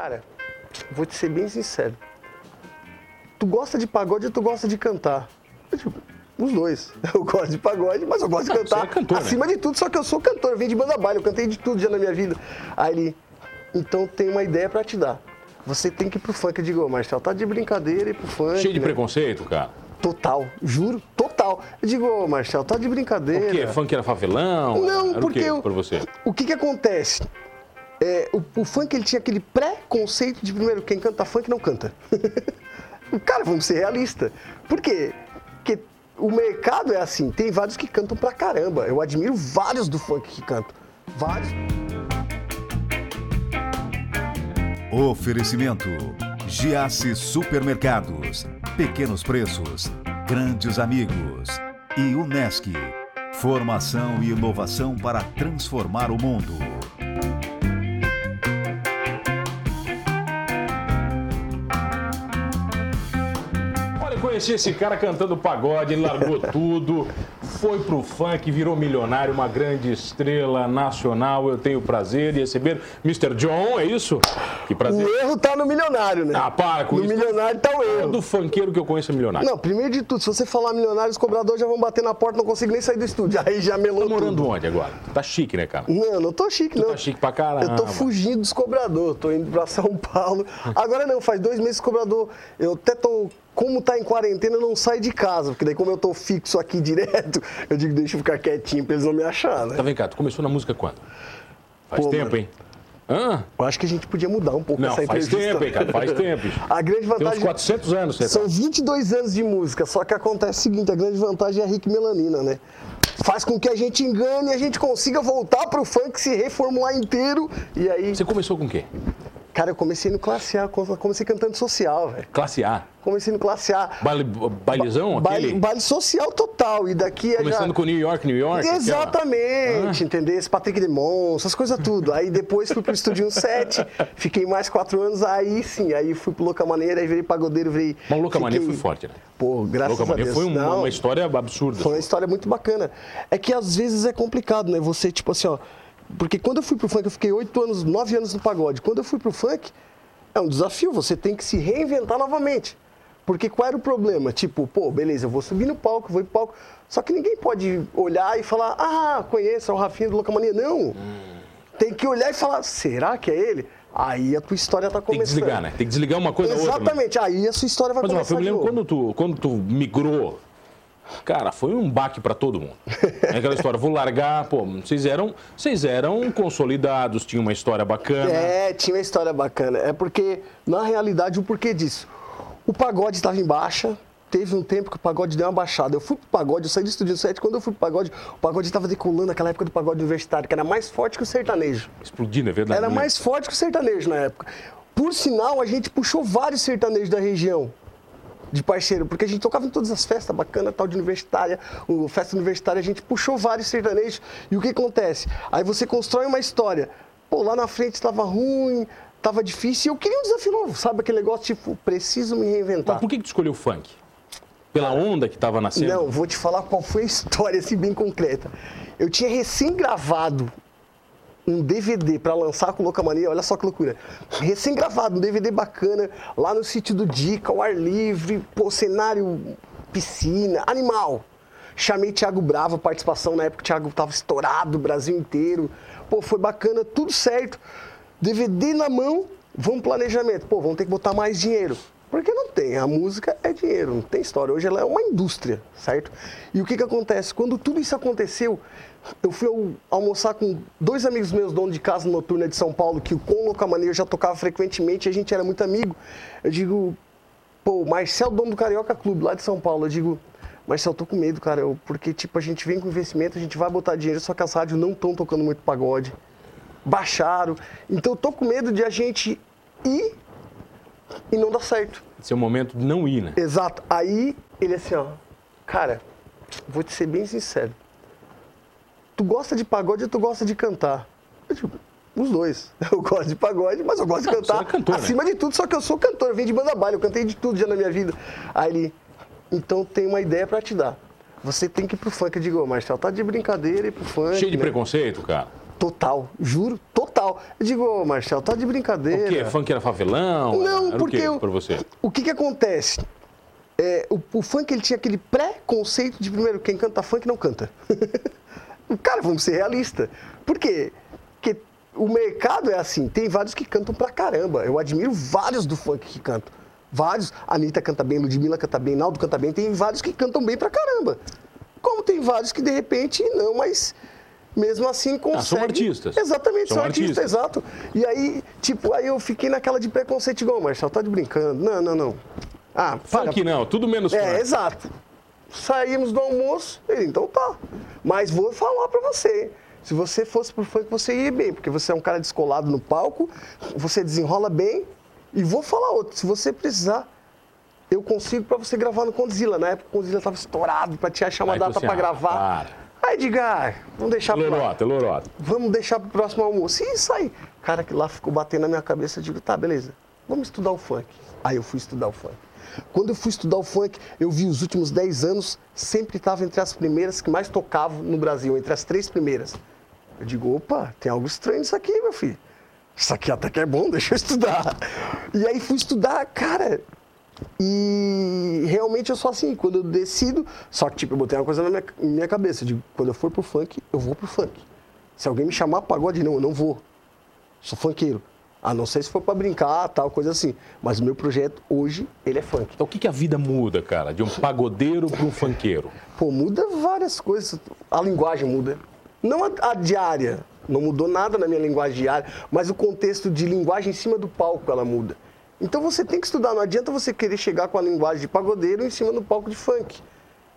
Cara, vou te ser bem sincero. Tu gosta de pagode ou tu gosta de cantar? Eu digo, os dois. Eu gosto de pagode, mas eu gosto de cantar. Você é cantor, né? acima de tudo, só que eu sou cantor, eu vim de banda baile, eu cantei de tudo já na minha vida. Aí ele, então tem uma ideia pra te dar. Você tem que ir pro funk. Eu digo, ô Marcelo, tá de brincadeira e pro funk. Cheio de né? preconceito, cara. Total, juro, total. Eu digo, ô Marcelo, tá de brincadeira. O quê? Funk era favelão? Não, era porque o quê eu- você? O que que acontece? É, o, o funk ele tinha aquele pré-conceito de primeiro, quem canta funk não canta. Cara, vamos ser realistas. Por quê? Porque o mercado é assim, tem vários que cantam pra caramba. Eu admiro vários do funk que cantam. Vários. Oferecimento: Giasse Supermercados, Pequenos Preços, Grandes Amigos e Unesc. Formação e inovação para transformar o mundo. Conheci esse cara cantando pagode, ele largou tudo, foi pro funk, virou milionário, uma grande estrela nacional. Eu tenho o prazer de receber Mr. John, é isso? Que prazer. O erro tá no milionário, né? Ah, para com no isso. milionário tá o erro. Todo funkeiro que eu conheço é milionário. Não, primeiro de tudo, se você falar milionário, os cobradores já vão bater na porta, não consigo nem sair do estúdio. Aí já melou Tá morando tudo. onde agora? Tá chique, né, cara? Não, não tô chique, não. tá chique pra caramba. Eu tô fugindo dos cobradores, tô indo pra São Paulo. Agora não, faz dois meses que cobrador. Eu até tô. Como tá em quarentena, eu não saio de casa, porque daí, como eu tô fixo aqui direto, eu digo, deixa eu ficar quietinho pra eles não me achar, né? Tá, vem cá, tu começou na música quando? Faz Pô, tempo, mano. hein? Hã? Eu acho que a gente podia mudar um pouco Não, essa faz entrevista. tempo, hein, cara? Faz tempo. bicho. A grande Tem uns vantagem. 400 anos, você São tá. 22 anos de música, só que acontece o seguinte, a grande vantagem é a Rick Melanina, né? Faz com que a gente engane e a gente consiga voltar pro funk, se reformular inteiro. E aí, Você começou com o quê? Cara, eu comecei no classe A, comecei cantando social, velho. Classe A. Comecei no classe A. Baile, bailezão, Baile, aquele? baile social total. E daqui é Começando já... com New York, New York? Exatamente, entendeu? Esse Patrick Demon, essas coisas tudo. Aí depois fui pro Estúdio 7, fiquei mais quatro anos, aí sim, aí fui pro Louca Maneira, aí virei pagodeiro, virei... Mas o Louca fiquei- foi forte, né? Pô, graças Louca a Deus. foi uma, uma história absurda. foi uma história muito bacana. É que às vezes é complicado, né? Você, tipo assim, ó. Porque quando eu fui pro funk, eu fiquei oito anos, nove anos no pagode. Quando eu fui pro funk, é um desafio, você tem que se reinventar novamente. Porque qual era o problema? Tipo, pô, beleza, eu vou subir no palco, vou ir pro palco. Só que ninguém pode olhar e falar, ah, conheço, é o Rafinha do Locamania. Não. Tem que olhar e falar, será que é ele? Aí a tua história tá Tem que começando. desligar, né? Tem que desligar uma coisa da outra. né? Exatamente, aí a sua história vai Mas, começar eu me lembro quando tu, quando tu migrou, cara, foi um baque pra todo mundo. É aquela história, vou largar, pô, vocês eram, vocês eram consolidados, tinham uma história bacana. É, tinha uma história bacana. É porque, na realidade, o porquê disso? O pagode estava em baixa. Teve um tempo que o pagode deu uma baixada. Eu fui pro pagode, eu saí do Estúdio 7. Quando eu fui pro pagode, o pagode estava decolando naquela época do pagode universitário, que era mais forte que o sertanejo. Explodindo, é verdade. Era né? mais forte que o sertanejo na época. Por sinal, a gente puxou vários sertanejos da região de parceiro, porque a gente tocava em todas as festas bacanas, tal de universitária, o festa universitária, a gente puxou vários sertanejos. E o que acontece? Aí você constrói uma história. Pô, lá na frente estava ruim, estava difícil, e eu queria um desafio novo, sabe aquele negócio tipo, preciso me reinventar. Mas por que, que tu escolheu o funk? Pela onda que tava nascendo? Não, vou te falar qual foi a história, assim, bem concreta. Eu tinha recém gravado um DVD para lançar com Louca Mania, olha só que loucura. Recém gravado, um DVD bacana, lá no sítio do Dica, ao ar livre, pô, cenário, piscina, animal. Chamei Thiago Bravo, participação na época, o Thiago tava estourado, o Brasil inteiro. Pô, foi bacana, tudo certo. DVD na mão, vamos planejamento. Pô, vamos ter que botar mais dinheiro. Porque não tem, a música é dinheiro, não tem história. Hoje ela é uma indústria, certo? E o que que acontece? Quando tudo isso aconteceu, eu fui almoçar com dois amigos meus, dono de casa noturna de São Paulo, que com o Locamania eu já tocava frequentemente, a gente era muito amigo. Eu digo, pô, Marcel, dono do Carioca Clube, lá de São Paulo, eu digo, Marcel, tô com medo, cara, eu- porque, tipo, a gente vem com investimento, a gente vai botar dinheiro, só que as rádios não estão tocando muito pagode. Baixaram. Então eu tô com medo de a gente ir e não dar certo. Esse é o momento de não ir, né? Exato. Aí ele assim, ó, cara, vou te ser bem sincero. Tu gosta de pagode ou tu gosta de cantar? Eu digo, os dois. Eu gosto de pagode, mas eu gosto de Não, cantar. você é cantor, né? Acima de tudo, só que eu sou cantor, eu vim de banda baile, eu cantei de tudo já na minha vida. Aí ele, então tem uma ideia pra te dar. Você tem que ir pro funk. Eu digo, ô Marcelo, tá de brincadeira e pro funk. Cheio de né? preconceito, cara. Total, juro, total. Eu digo, ô Marcelo, tá de brincadeira. O quê? Funk era favelão? Não, era porque o quê eu- você? O que que acontece? É, o, o funk ele tinha aquele pré-conceito de primeiro, quem canta funk não canta. Cara, vamos ser realistas. Por quê? Porque o mercado é assim, tem vários que cantam pra caramba. Eu admiro vários do funk que cantam. Vários. A Anitta canta bem, Ludmilla canta bem, Naldo canta bem. Tem vários que cantam bem pra caramba. Como tem vários que de repente não, mas mesmo assim conseguem. Ah, são artistas. Exatamente, São são, artistas, artistas. exato. E aí, tipo, aí eu fiquei naquela de preconceito, igual, Marcelo, tá de brincando. Não, não, não. Ah, para. Funk não, tudo menos É, funk. exato. Saímos do almoço, ele, então tá. Mas vou falar pra você, hein? se você fosse pro funk, você ia bem, porque você é um cara descolado no palco, você desenrola bem. E vou falar outro, se você precisar, eu consigo pra você gravar no Condzilla. Na época o Condzilla tava estourado pra te achar uma Aí data você, pra ah, gravar. Aí, Edgar, vamos deixar lá. Lorota, lorota. Vamos deixar pro próximo almoço. E isso aí. Cara, que lá ficou batendo na minha cabeça. Eu digo, tá, beleza. Vamos estudar o funk. Aí eu fui estudar o funk. Quando eu fui estudar o funk, eu vi os últimos 10 anos, sempre estava entre as primeiras que mais tocavam no Brasil, entre as três primeiras. Eu digo, opa, tem algo estranho nisso aqui, meu filho. Isso aqui até que é bom, deixa eu estudar. E aí fui estudar, cara. E realmente eu sou assim, quando eu decido, só que tipo, eu botei uma coisa na minha, minha cabeça, digo, quando eu for pro funk, eu vou pro funk. Se alguém me chamar pagode, não, eu não vou. Sou funkeiro. A não ser se for pra brincar, tal, coisa assim. Mas o meu projeto hoje, ele é funk. Então o que, que a vida muda, cara? De um pagodeiro para um funkeiro? Pô, muda várias coisas. A linguagem muda. Não a, a diária. Não mudou nada na minha linguagem diária, mas o contexto de linguagem em cima do palco ela muda. Então você tem que estudar. Não adianta você querer chegar com a linguagem de pagodeiro em cima do palco de funk.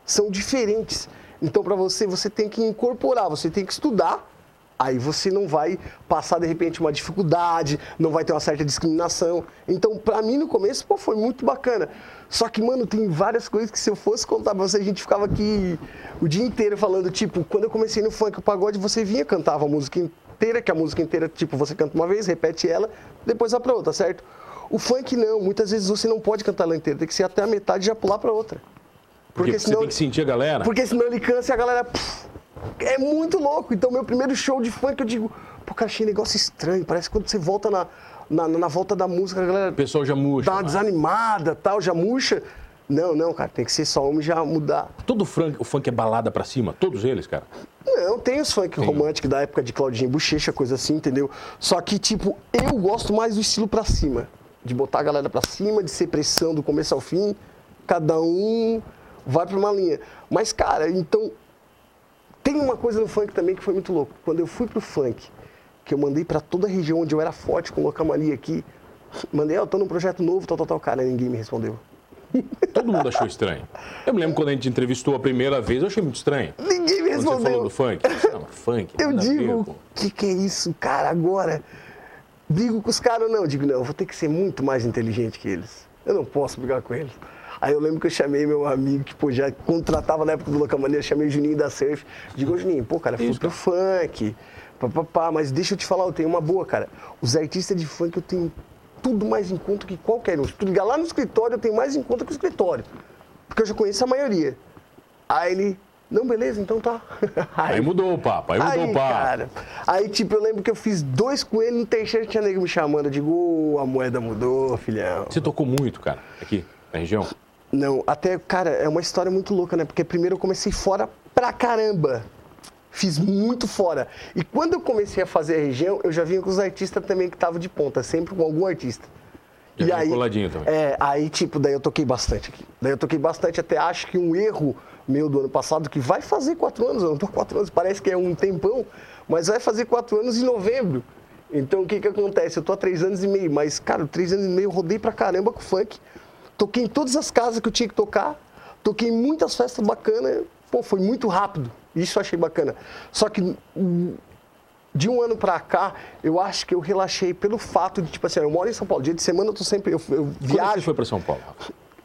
São diferentes. Então, para você, você tem que incorporar, você tem que estudar. Aí você não vai passar, de repente, uma dificuldade, não vai ter uma certa discriminação. Então, pra mim, no começo, pô, foi muito bacana. Só que, mano, tem várias coisas que se eu fosse contar pra você, a gente ficava aqui o dia inteiro falando, tipo, quando eu comecei no funk, o pagode, você vinha, cantava a música inteira, que a música inteira, tipo, você canta uma vez, repete ela, depois vai pra outra, certo? O funk não, muitas vezes você não pode cantar ela inteira, tem que ser até a metade e já pular pra outra. Porque, você tem que sentir a galera. Porque senão ele cansa e a galera. pff, é muito louco. Então, meu primeiro show de funk, eu digo, pô, cara, achei um negócio estranho. Parece que quando você volta na, na, na volta da música, a galera O pessoal já murcha. uma mano. desanimada tal, já murcha. Não, não, cara, tem que ser só homem já mudar. Todo funk, o funk é balada pra cima, todos eles, cara. Não, tem os funk românticos da época de Claudinho Bochecha, coisa assim, entendeu? Só que, tipo, eu gosto mais do estilo pra cima. De botar a galera pra cima, de ser pressão do começo ao fim. Cada um vai pra uma linha. Mas, cara, então. Tem uma coisa no funk também que foi muito louco. Quando eu fui pro funk, que eu mandei pra toda a região onde eu era forte com locamania aqui, mandei, ó, eu tô num projeto novo, tal, tal, tal. Cara, ninguém me respondeu. Todo mundo achou estranho. Eu me lembro quando a gente entrevistou a primeira vez, eu achei muito estranho. Ninguém me Quando você falou respondeu. do funk. Não, funk. Eu digo, o que, que é isso, cara, agora? Brigo com os caras, não. Eu digo, não, eu vou ter que ser muito mais inteligente que eles. Eu não posso brigar com eles. Aí eu lembro que eu chamei meu amigo, que pô, já contratava na época do Locamania, chamei o Juninho da Surf. Digo, Juninho, pô, cara, fui pro funk, papapá, mas deixa eu te falar, eu tenho uma boa, cara. Os artistas de funk eu tenho tudo mais em conta que qualquer um. Se tu ligar lá no escritório, eu tenho mais em conta que o escritório. Porque eu já conheço a maioria. Aí ele, não, beleza, então tá. Aí mudou o papo, aí mudou Aí, o papo. cara, aí tipo, eu lembro que eu fiz dois com ele, no terceiro tinha nego me chamando. Eu digo, "Ô, a moeda mudou, filhão. Você tocou muito, cara, aqui na região. Não, até, cara, é uma história muito louca, né? Porque primeiro eu comecei fora pra caramba. Fiz muito fora. E quando eu comecei a fazer a região, eu já vinha com os artistas também que estavam de ponta, sempre com algum artista. Já vinha coladinho também. É, aí, tipo, daí eu toquei bastante aqui. Daí eu toquei bastante, até acho que um erro meu do ano passado, que vai fazer quatro anos, eu não tô há quatro anos, parece que é um tempão, mas vai fazer quatro anos em novembro. Então o que que acontece? Eu tô há três anos e meio, mas, cara, três anos e meio eu rodei pra caramba com funk. Toquei em todas as casas que eu tinha que tocar, toquei em muitas festas bacanas, pô, foi muito rápido. Isso eu achei bacana. Só que hum, de um ano pra cá, eu acho que eu relaxei pelo fato de, tipo assim, eu moro em São Paulo, dia de semana eu tô sempre, eu, eu Quando você viajo, foi pra São Paulo?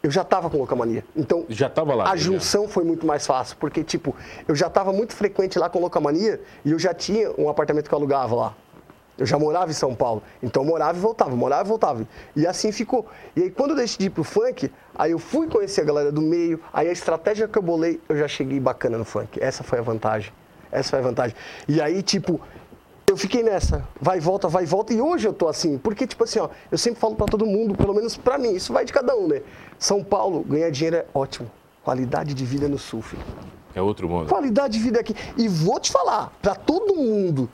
eu já tava com locamania. Então, Já lá, a já. junção foi muito mais fácil, porque, tipo, eu já tava muito frequente lá com locamania e eu já tinha um apartamento que eu alugava lá. Eu já morava em São Paulo. Então eu morava e voltava, morava e voltava. E assim ficou. E aí quando eu decidi ir pro funk, aí eu fui conhecer a galera do meio, aí a estratégia que eu bolei, eu já cheguei bacana no funk. Essa foi a vantagem. Essa foi a vantagem. E aí, tipo, eu fiquei nessa, vai e volta, vai e volta, e hoje eu tô assim, porque, tipo assim, ó, eu sempre falo para todo mundo, pelo menos para mim, isso vai de cada um, né? São Paulo, ganhar dinheiro é ótimo. Qualidade de vida no sul, filho. É outro mundo. Qualidade de vida aqui. E vou te falar, para todo mundo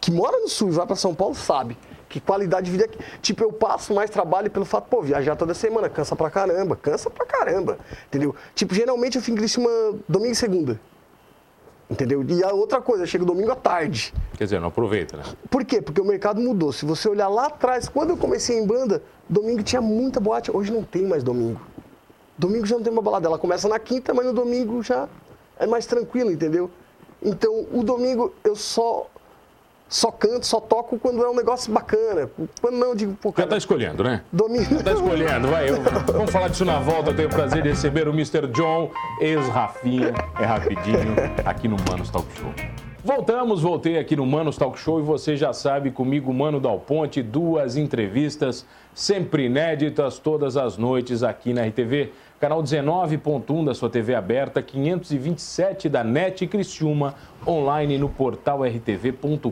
que mora no sul e vai para São Paulo, sabe que qualidade de vida aqui. Tipo, eu passo mais trabalho pelo fato, pô, viajar toda semana, cansa pra caramba, cansa pra caramba, entendeu? Tipo, geralmente eu fico em Criciúma domingo e segunda. Entendeu? E a outra coisa, chega domingo à tarde. Quer dizer, não aproveita, né? Por quê? Porque o mercado mudou. Se você olhar lá atrás, quando eu comecei em banda, domingo tinha muita boate. Hoje não tem mais domingo. Domingo já não tem uma balada. Ela começa na quinta, mas no domingo já é mais tranquilo, entendeu? Então, o domingo eu só só canto, só toco quando é um negócio bacana. Quando não, eu digo, pô, cara. Já tá escolhendo, né? Domingo. Já tá escolhendo, vai. Eu, vamos falar disso na volta. Eu tenho o prazer de receber o Mr. John, ex-Rafinha, é rapidinho, aqui no Manos Talk Show. Voltamos, voltei aqui no Manos Talk Show e você já sabe, comigo, Mano Dal Ponte, duas entrevistas sempre inéditas todas as noites aqui na RTV canal 19.1 da sua TV aberta, 527 da NET Criciúma, online no portal rtv.com.br.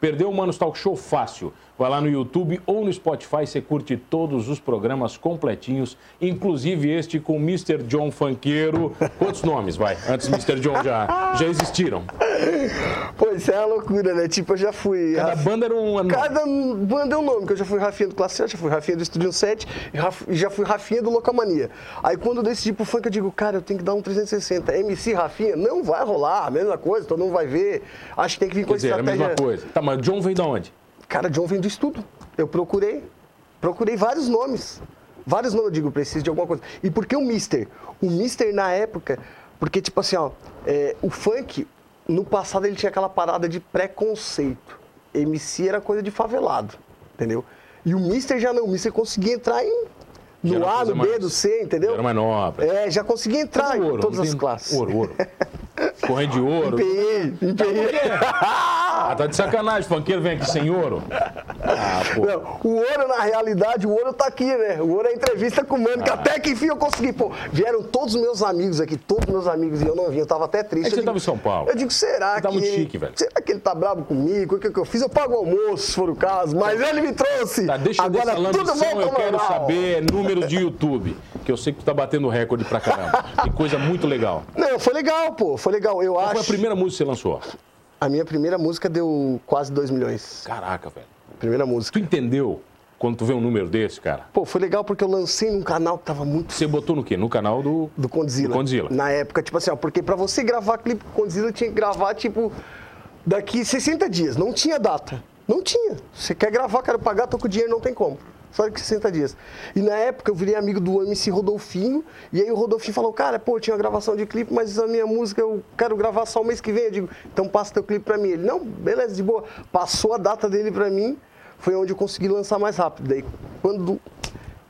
Perdeu o Manos Talk Show fácil? Vai lá no YouTube ou no Spotify, você curte todos os programas completinhos, inclusive este com Mr. John Fanqueiro. Quantos nomes, vai? Antes Mr. John já, já existiram. Pô, isso é uma loucura, né? Tipo, eu já fui... Cada Raf... banda era um... Cada banda é um nome, que eu já fui Rafinha do Classe 7, já fui Rafinha do Estúdio 7 e já fui Rafinha do Locomania. Aí quando eu decidi pro funk, eu digo, cara, eu tenho que dar um 360. MC Rafinha, não vai rolar, a mesma coisa, todo mundo vai ver. Acho que tem que vir com Quer dizer, estratégia... a mesma coisa. Tá, mas John vem de onde? Cara, John vem do estudo. Eu procurei, procurei vários nomes. Vários nomes, eu digo, preciso de alguma coisa. E por que o Mister? O Mister na época, porque tipo assim, ó, é, o funk, no passado ele tinha aquela parada de preconceito. MC era coisa de favelado, entendeu? E o Mister já não, o Mister conseguia entrar em no A, no B, mais, no C, entendeu? Era mais nobre. É, já conseguia entrar ouro, em todas as classes. Ouro, ouro. Corrente de ouro. IPI, IPI. Ah, tá de sacanagem, funkeiro vem aqui sem ouro. Ah, pô. Não, o ouro, na realidade, o ouro tá aqui, né? O ouro é entrevista com o mano, ah. que até que enfim eu consegui. Pô, vieram todos os meus amigos aqui, todos os meus amigos, e eu não vim, eu tava até triste. É que você digo, tava em São Paulo. Eu digo, será você tá que. Tá muito chique, velho. Será que ele tá bravo comigo? O que, que eu fiz? Eu pago o almoço, se for o caso, mas ele me trouxe. Tá, deixa Agora dessa tudo lambição, eu quero moral. saber números de YouTube, que eu sei que tu tá batendo recorde pra caramba. Que coisa muito legal. Não, foi legal, pô, foi legal. Eu Qual acho. foi a primeira música que você lançou? A minha primeira música deu quase 2 milhões. Caraca, velho. Primeira música. Tu entendeu quando tu vê um número desse, cara? Pô, foi legal porque eu lancei num canal que tava muito. Você botou no quê? No canal do. Do Condzilla. Do Condzilla. Na época, tipo assim, ó, porque pra você gravar clipe com Condzilla tinha que gravar, tipo, daqui 60 dias. Não tinha data. Não tinha. Você quer gravar, quero pagar, tô com dinheiro, não tem como. Só que 60 dias. E na época eu virei amigo do MC Rodolfinho, e aí o Rodolfinho falou, cara, pô, tinha uma gravação de clipe, mas a minha música eu quero gravar só o mês que vem. Eu digo, então passa teu clipe pra mim. Ele, não, beleza, de boa. Passou a data dele pra mim, foi onde eu consegui lançar mais rápido. Daí quando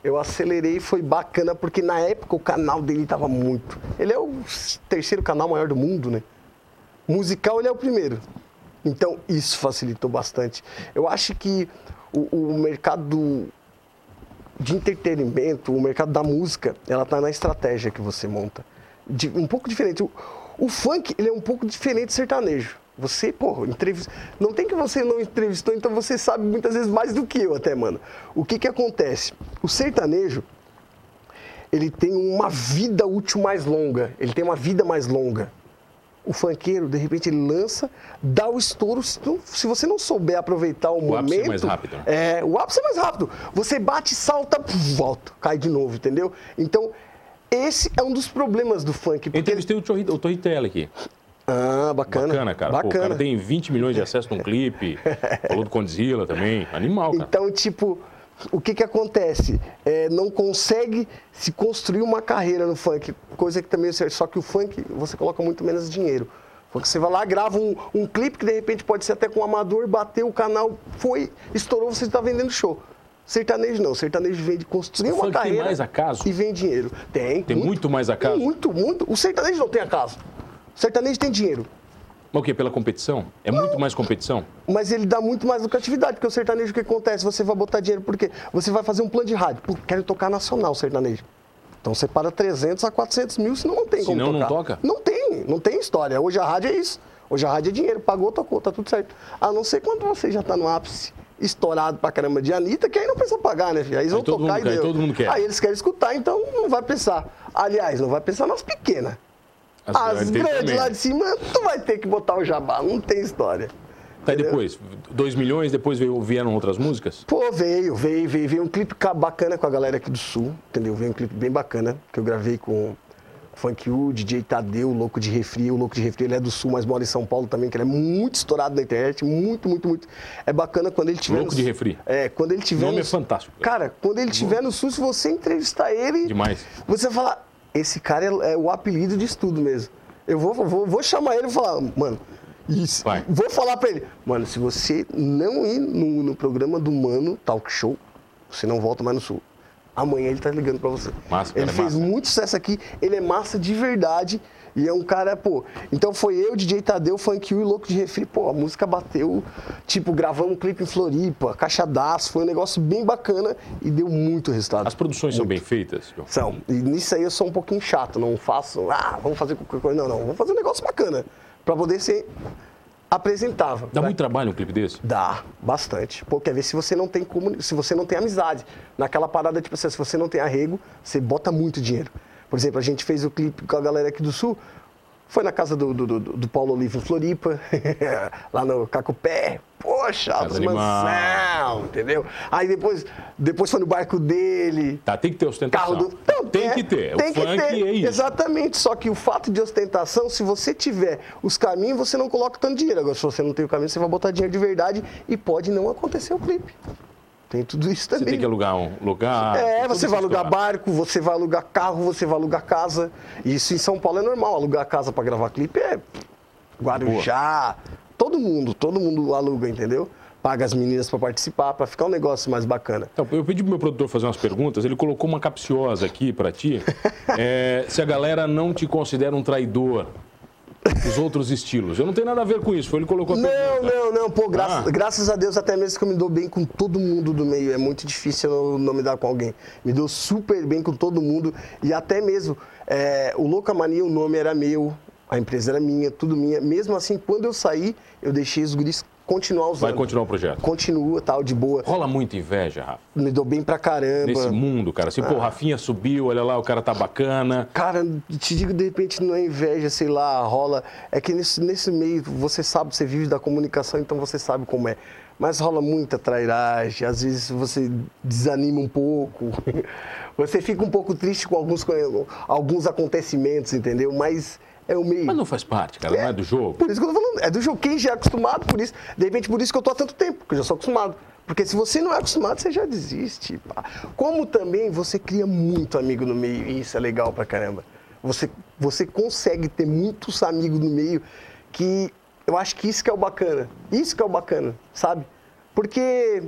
eu acelerei foi bacana, porque na época o canal dele tava muito. Ele é o terceiro canal maior do mundo, né? Musical ele é o primeiro. Então isso facilitou bastante. Eu acho que o, o mercado de entretenimento, o mercado da música, ela está na estratégia que você monta. De, um pouco diferente. O, o, funk, ele é um pouco diferente do sertanejo. Você, pô, entrevista. Não tem que você não entrevistou, então você sabe muitas vezes mais do que eu até, mano. O que que acontece? O sertanejo, ele tem uma vida útil mais longa. Ele tem uma vida mais longa o funkeiro, de repente, ele lança, dá o estouro. Se, você não souber aproveitar o, o momento. Ápice é mais rápido. Né? É, o ápice é mais rápido. Você bate, salta, volta, cai de novo, entendeu? Então, esse é um dos problemas do funk. Porque... Entrevistei o, Torri, o Torritelli aqui. Ah, bacana. Bacana, cara. Bacana. Pô, o cara tem 20 milhões de acessos num clipe. Falou do Condzilla também. Animal, cara. Então, tipo, o que, que acontece? É, não consegue se construir uma carreira no funk, coisa que também serve. Só que o funk você coloca muito menos dinheiro. Porque você vai lá, grava um, um clipe que de repente pode ser até com um amador, bateu o canal, foi, estourou, você está vendendo show. Sertanejo não, sertanejo vem de construir o uma carreira. Tem mais acaso? E vem dinheiro. Tem. Tem muito, muito mais acaso? Muito, muito. O sertanejo não tem acaso. O sertanejo tem dinheiro. Mas o quê? Pela competição? É não. muito mais competição? Mas ele dá muito mais lucratividade, porque o sertanejo o que acontece? Você vai botar dinheiro, porque você vai fazer um plano de rádio. Pô, quero tocar nacional o sertanejo. Então você para 300 a 400 mil, senão não tem senão como tocar. não toca? Não tem, não tem história. Hoje a rádio é isso. Hoje a rádio é dinheiro, pagou, tocou, tá tudo certo. A não ser quando você já tá no ápice, estourado pra caramba de Anitta, que aí não precisa pagar, né, filho? Aí eles vão todo tocar mundo e quer, deu. todo mundo quer. Aí eles querem escutar, então não vai pensar. Aliás, não vai pensar nas pequenas. As As, grandes também. lá de cima, tu vai ter que botar o jabá, não tem história. Tá, entendeu? depois? 2 milhões, depois veio- vieram outras músicas? Pô, veio, veio, veio, veio um clipe ca- bacana com a galera aqui do Sul, entendeu? Veio um clipe bem bacana, que eu gravei com Funk U, DJ Tadeu, o Louco de Refri. O Louco de Refri, ele é do Sul, mas mora em São Paulo também, que ele é muito estourado na internet, muito, muito, muito. É bacana quando ele tiver... Louco no- de Refri. É, quando ele tiver... O nome no- é fantástico. Cara, quando ele tiver no Sul, se você entrevistar ele... Demais. Você vai falar, esse cara é, é o apelido de estudo mesmo. Eu vou, vou, vou chamar ele e falar, mano, isso. Vai. Vou falar pra ele, mano, se você não ir no, no programa do Mano Talk Show, você não volta mais no Sul. Amanhã ele tá ligando pra você. Massa, cara, ele é fez massa. muito sucesso aqui, ele é massa de verdade. E é um cara, pô. Então foi eu, DJ Tadeu, Funk U e Louco de Refri. Pô, a música bateu. Tipo, gravamos um clipe em Floripa, caixadaço. Foi um negócio bem bacana e deu muito resultado. As produções são bem feitas? São. E nisso aí eu sou um pouquinho chato, não faço, ah, vamos fazer qualquer coisa. Não, não, vamos fazer um negócio bacana. Pra poder ser apresentável. Dá Pra- muito trabalho um clipe desse? Dá, bastante. Pô, quer ver se você não tem comuni... se você não tem amizade. Naquela parada, tipo assim, se você não tem arrego, você bota muito dinheiro. Por exemplo, a gente fez o clipe com a galera aqui do Sul, foi na casa do, do, do- do Paulo Olivo Floripa, lá no Cacupé. Poxa, animal. mansão, entendeu? Aí depois, depois foi no barco dele, Tá, tem que ter ostentação. carro do. Não, tem é, que ter. Tem o que funk ter. é isso. Exatamente. Só que o fato de ostentação, se você tiver os caminhos, você não coloca tanto dinheiro. Agora, se você não tem o caminho, você vai botar dinheiro de verdade e pode não acontecer o clipe. Tem tudo isso Você também. tem que alugar um lugar. É, você vai alugar história. barco, você vai alugar carro, você vai alugar casa. Isso em São Paulo é normal. Alugar casa pra gravar clipe é Guarujá. Todo mundo, todo mundo aluga, entendeu? Paga as meninas pra participar, pra ficar um negócio mais bacana. Então, eu pedi pro meu produtor fazer umas perguntas, ele colocou uma capciosa aqui pra ti. É, se a galera não te considera um traidor dos outros estilos. Eu não tenho nada a ver com isso, foi ele que colocou a Não, pergunta. não, não. Pô, graças, Ah. graças a Deus, até mesmo que eu me dou bem com todo mundo do meio. É muito difícil eu não me dar com alguém. Me dou super bem com todo mundo. E até mesmo, é, o Louca Mania, o nome era meu, a empresa era minha, tudo minha. Mesmo assim, quando eu saí, eu deixei os guris continuar usando. Vai continuar o projeto. Continua, tal, de boa. Rola muita inveja, Rafa. Me dou bem pra caramba. Nesse mundo, cara. Assim, Ah. pô, Rafinha subiu, olha lá, o cara tá bacana. Cara, te digo, de repente não é inveja, sei lá, rola. É que nesse, nesse meio, você sabe, você vive da comunicação, então você sabe como é. Mas rola muita trairagem, às vezes você desanima um pouco. Você fica um pouco triste com alguns, com alguns acontecimentos, entendeu? Mas é o meio. Mas não faz parte, cara, não é do jogo. Por isso que eu tô falando, é do jogo. Quem já é acostumado, por isso, de repente por isso que eu tô há tanto tempo, porque eu já sou acostumado. Porque se você não é acostumado, você já desiste. pá. Como também você cria muito amigo no meio, e isso é legal pra caramba. Você, você consegue ter muitos amigos no meio que eu acho que isso que é o bacana. Isso que é o bacana, sabe? Porque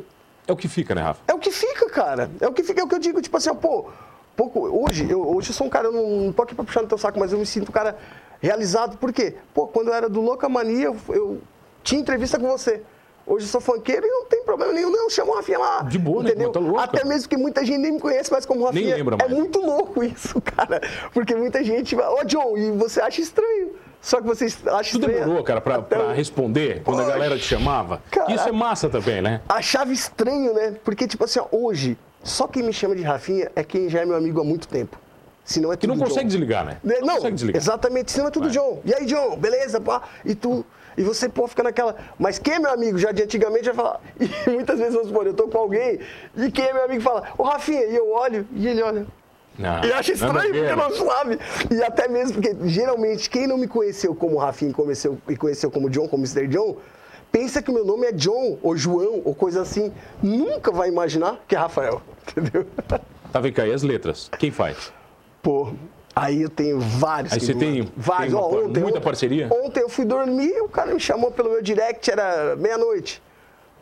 É o que fica, né, Rafa? é o que fica, cara. É o que fica, é o que eu digo, tipo assim, ó, pô, pouco, hoje, eu, hoje eu sou um cara, eu não, não tô aqui pra puxar no teu saco, mas eu me sinto um cara realizado, por quê? Pô, quando eu era do Louca Mania, eu, eu tinha entrevista com você. Hoje eu sou funkeiro e não tem problema nenhum, não. Chama o Rafinha lá. De boa, né? entendeu? Tá louca. Até mesmo que muita gente nem me conhece mais como Rafinha. lembra É mais. muito louco isso, cara. Porque muita gente vai, ô John, e você acha estranho. Só que você acha Tu estranho. demorou, cara, pra, até pra o- responder quando a galera te chamava. caraca. Isso é massa também, né? achava estranho, né? Porque, tipo assim, ó, hoje, só quem me chama de Rafinha é quem já é meu amigo há muito tempo. Se não é Que tudo não consegue John. desligar, né? Né, Não, consegue desligar. exatamente, senão é tudo Vai. John. E aí, John, beleza, pá? E tu. E você, pô, fica naquela. Mas quem é meu amigo já de antigamente vai falar. E muitas vezes, vamos supor, eu tô com alguém, e quem é meu amigo fala, ô Rafinha, e eu olho, e ele olha. Não, E acha estranho, porque não sabe. E até mesmo porque, geralmente, quem não me conheceu como Rafinha conheceu, e conheceu como John, como Mr. John, pensa que o meu nome é John, ou João, ou coisa assim. Nunca vai imaginar que é Rafael, entendeu? Tá, cá, e as letras? Quem faz? Pô, aí eu tenho vários. Aí você tem- vários. tem uma ontem, muita ontem- parceria? Ontem eu fui dormir, o cara me chamou pelo meu direct, era meia-noite.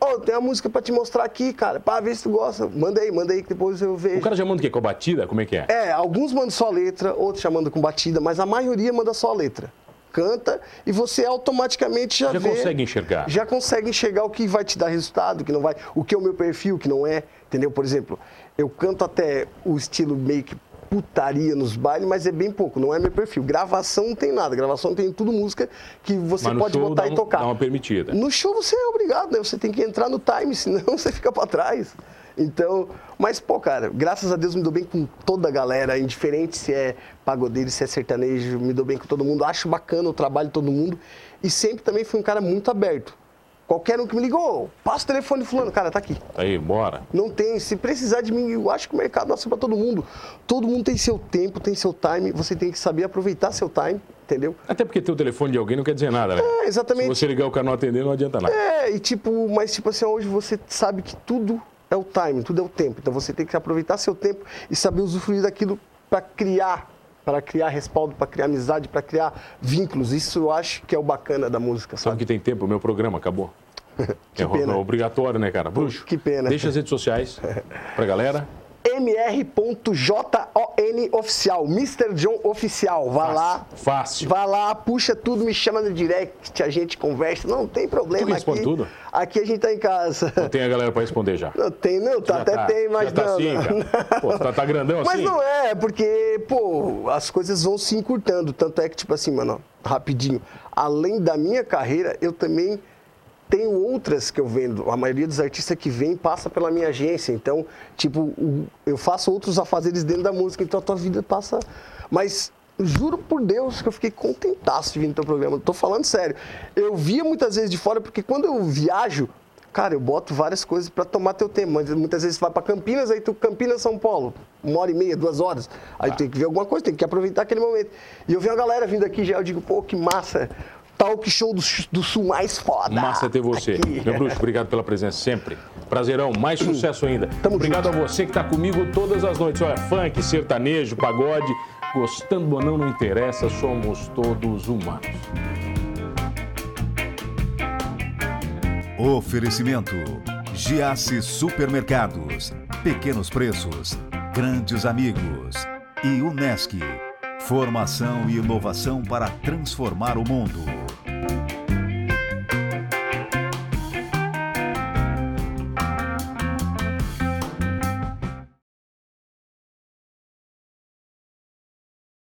Ó, tem uma música pra te mostrar aqui, cara, pra ver se tu gosta. Manda aí, manda aí que depois eu vejo. O cara já manda o quê? Com a batida? Como é que é? É, alguns mandam só letra, outros já mandam com batida, mas a maioria manda só letra. Canta e você automaticamente já, Já vê. consegue enxergar. Já consegue enxergar o que vai te dar resultado, o que não vai. O que é o meu perfil, o que não é. Entendeu? Por exemplo, eu canto até o estilo meio que putaria nos bailes, mas é bem pouco, não é meu perfil. Gravação não tem nada, gravação tem tudo música que você pode botar dá e um- tocar. dá uma permitida. No show você é obrigado, né? Você tem que entrar no time, senão você fica pra trás. Então, mas pô, cara, graças a Deus me dou bem com toda a galera, indiferente se é pagodeiro, se é sertanejo, me dou bem com todo mundo, acho bacana o trabalho de todo mundo e sempre também fui um cara muito aberto. Qualquer um que me ligou, passa o telefone fulano, cara, tá aqui. Aí, bora. Não tem, se precisar de mim, eu acho que o mercado nasceu para todo mundo. Todo mundo tem seu tempo, tem seu time, você tem que saber aproveitar seu time, entendeu? Até porque ter o telefone de alguém não quer dizer nada, né? É, exatamente. Se você ligar o cara não atender, não adianta nada. É, e tipo, mas tipo assim, hoje você sabe que tudo é o time, tudo é o tempo. Então você tem que aproveitar seu tempo e saber usufruir daquilo para criar, para criar respaldo, para criar amizade, para criar vínculos. Isso eu acho que é o bacana da música, Sabe sabe? que tem tempo, o meu programa acabou. Que é pena. obrigatório, né, cara? Bruxo. que pena. Deixa as redes sociais pra galera. mr.jon oficial, Mr. John oficial. Vá lá. Fácil. Vá lá, puxa tudo, me chama no direct, a gente conversa. Não tem problema Tu responde aqui. tudo? Aqui a gente tá em casa. Não tem a galera pra responder já. Não tem, não, tá, Já até tá, tem, mas já tá não. assim, não. cara. Pô, tá, tá grandão Mas assim? não é, porque, pô, as coisas vão se encurtando. Tanto é que, tipo assim, mano, ó, rapidinho. Além da minha carreira, eu também tenho outras que eu vendo. A maioria dos artistas que vem passa pela minha agência. Então, tipo, eu faço outros afazeres dentro da música. Então a tua vida passa. Mas. Juro por Deus que eu fiquei contentaço de vir no teu programa. Tô falando sério. Eu via muitas vezes de fora, porque quando eu viajo, Cara, eu boto várias coisas para tomar teu tempo. Mas muitas vezes você vai para Campinas, aí tu Campinas, São Paulo, uma hora e meia, duas horas. Aí Tá. tem que ver alguma coisa, tem que aproveitar aquele momento. E eu vi a galera vindo aqui já, eu digo, pô, que massa. Talk show do, do sul mais foda. Massa ter você. Aqui. Meu bruxo, obrigado pela presença sempre. Prazerão, mais sucesso ainda. Tamo obrigado a você que está comigo todas as noites. Olha, funk, sertanejo, pagode, gostando ou não, não interessa, somos todos humanos. Oferecimento: Giasse Supermercados, Pequenos Preços, Grandes Amigos e Unesc. Formação e inovação para transformar o mundo.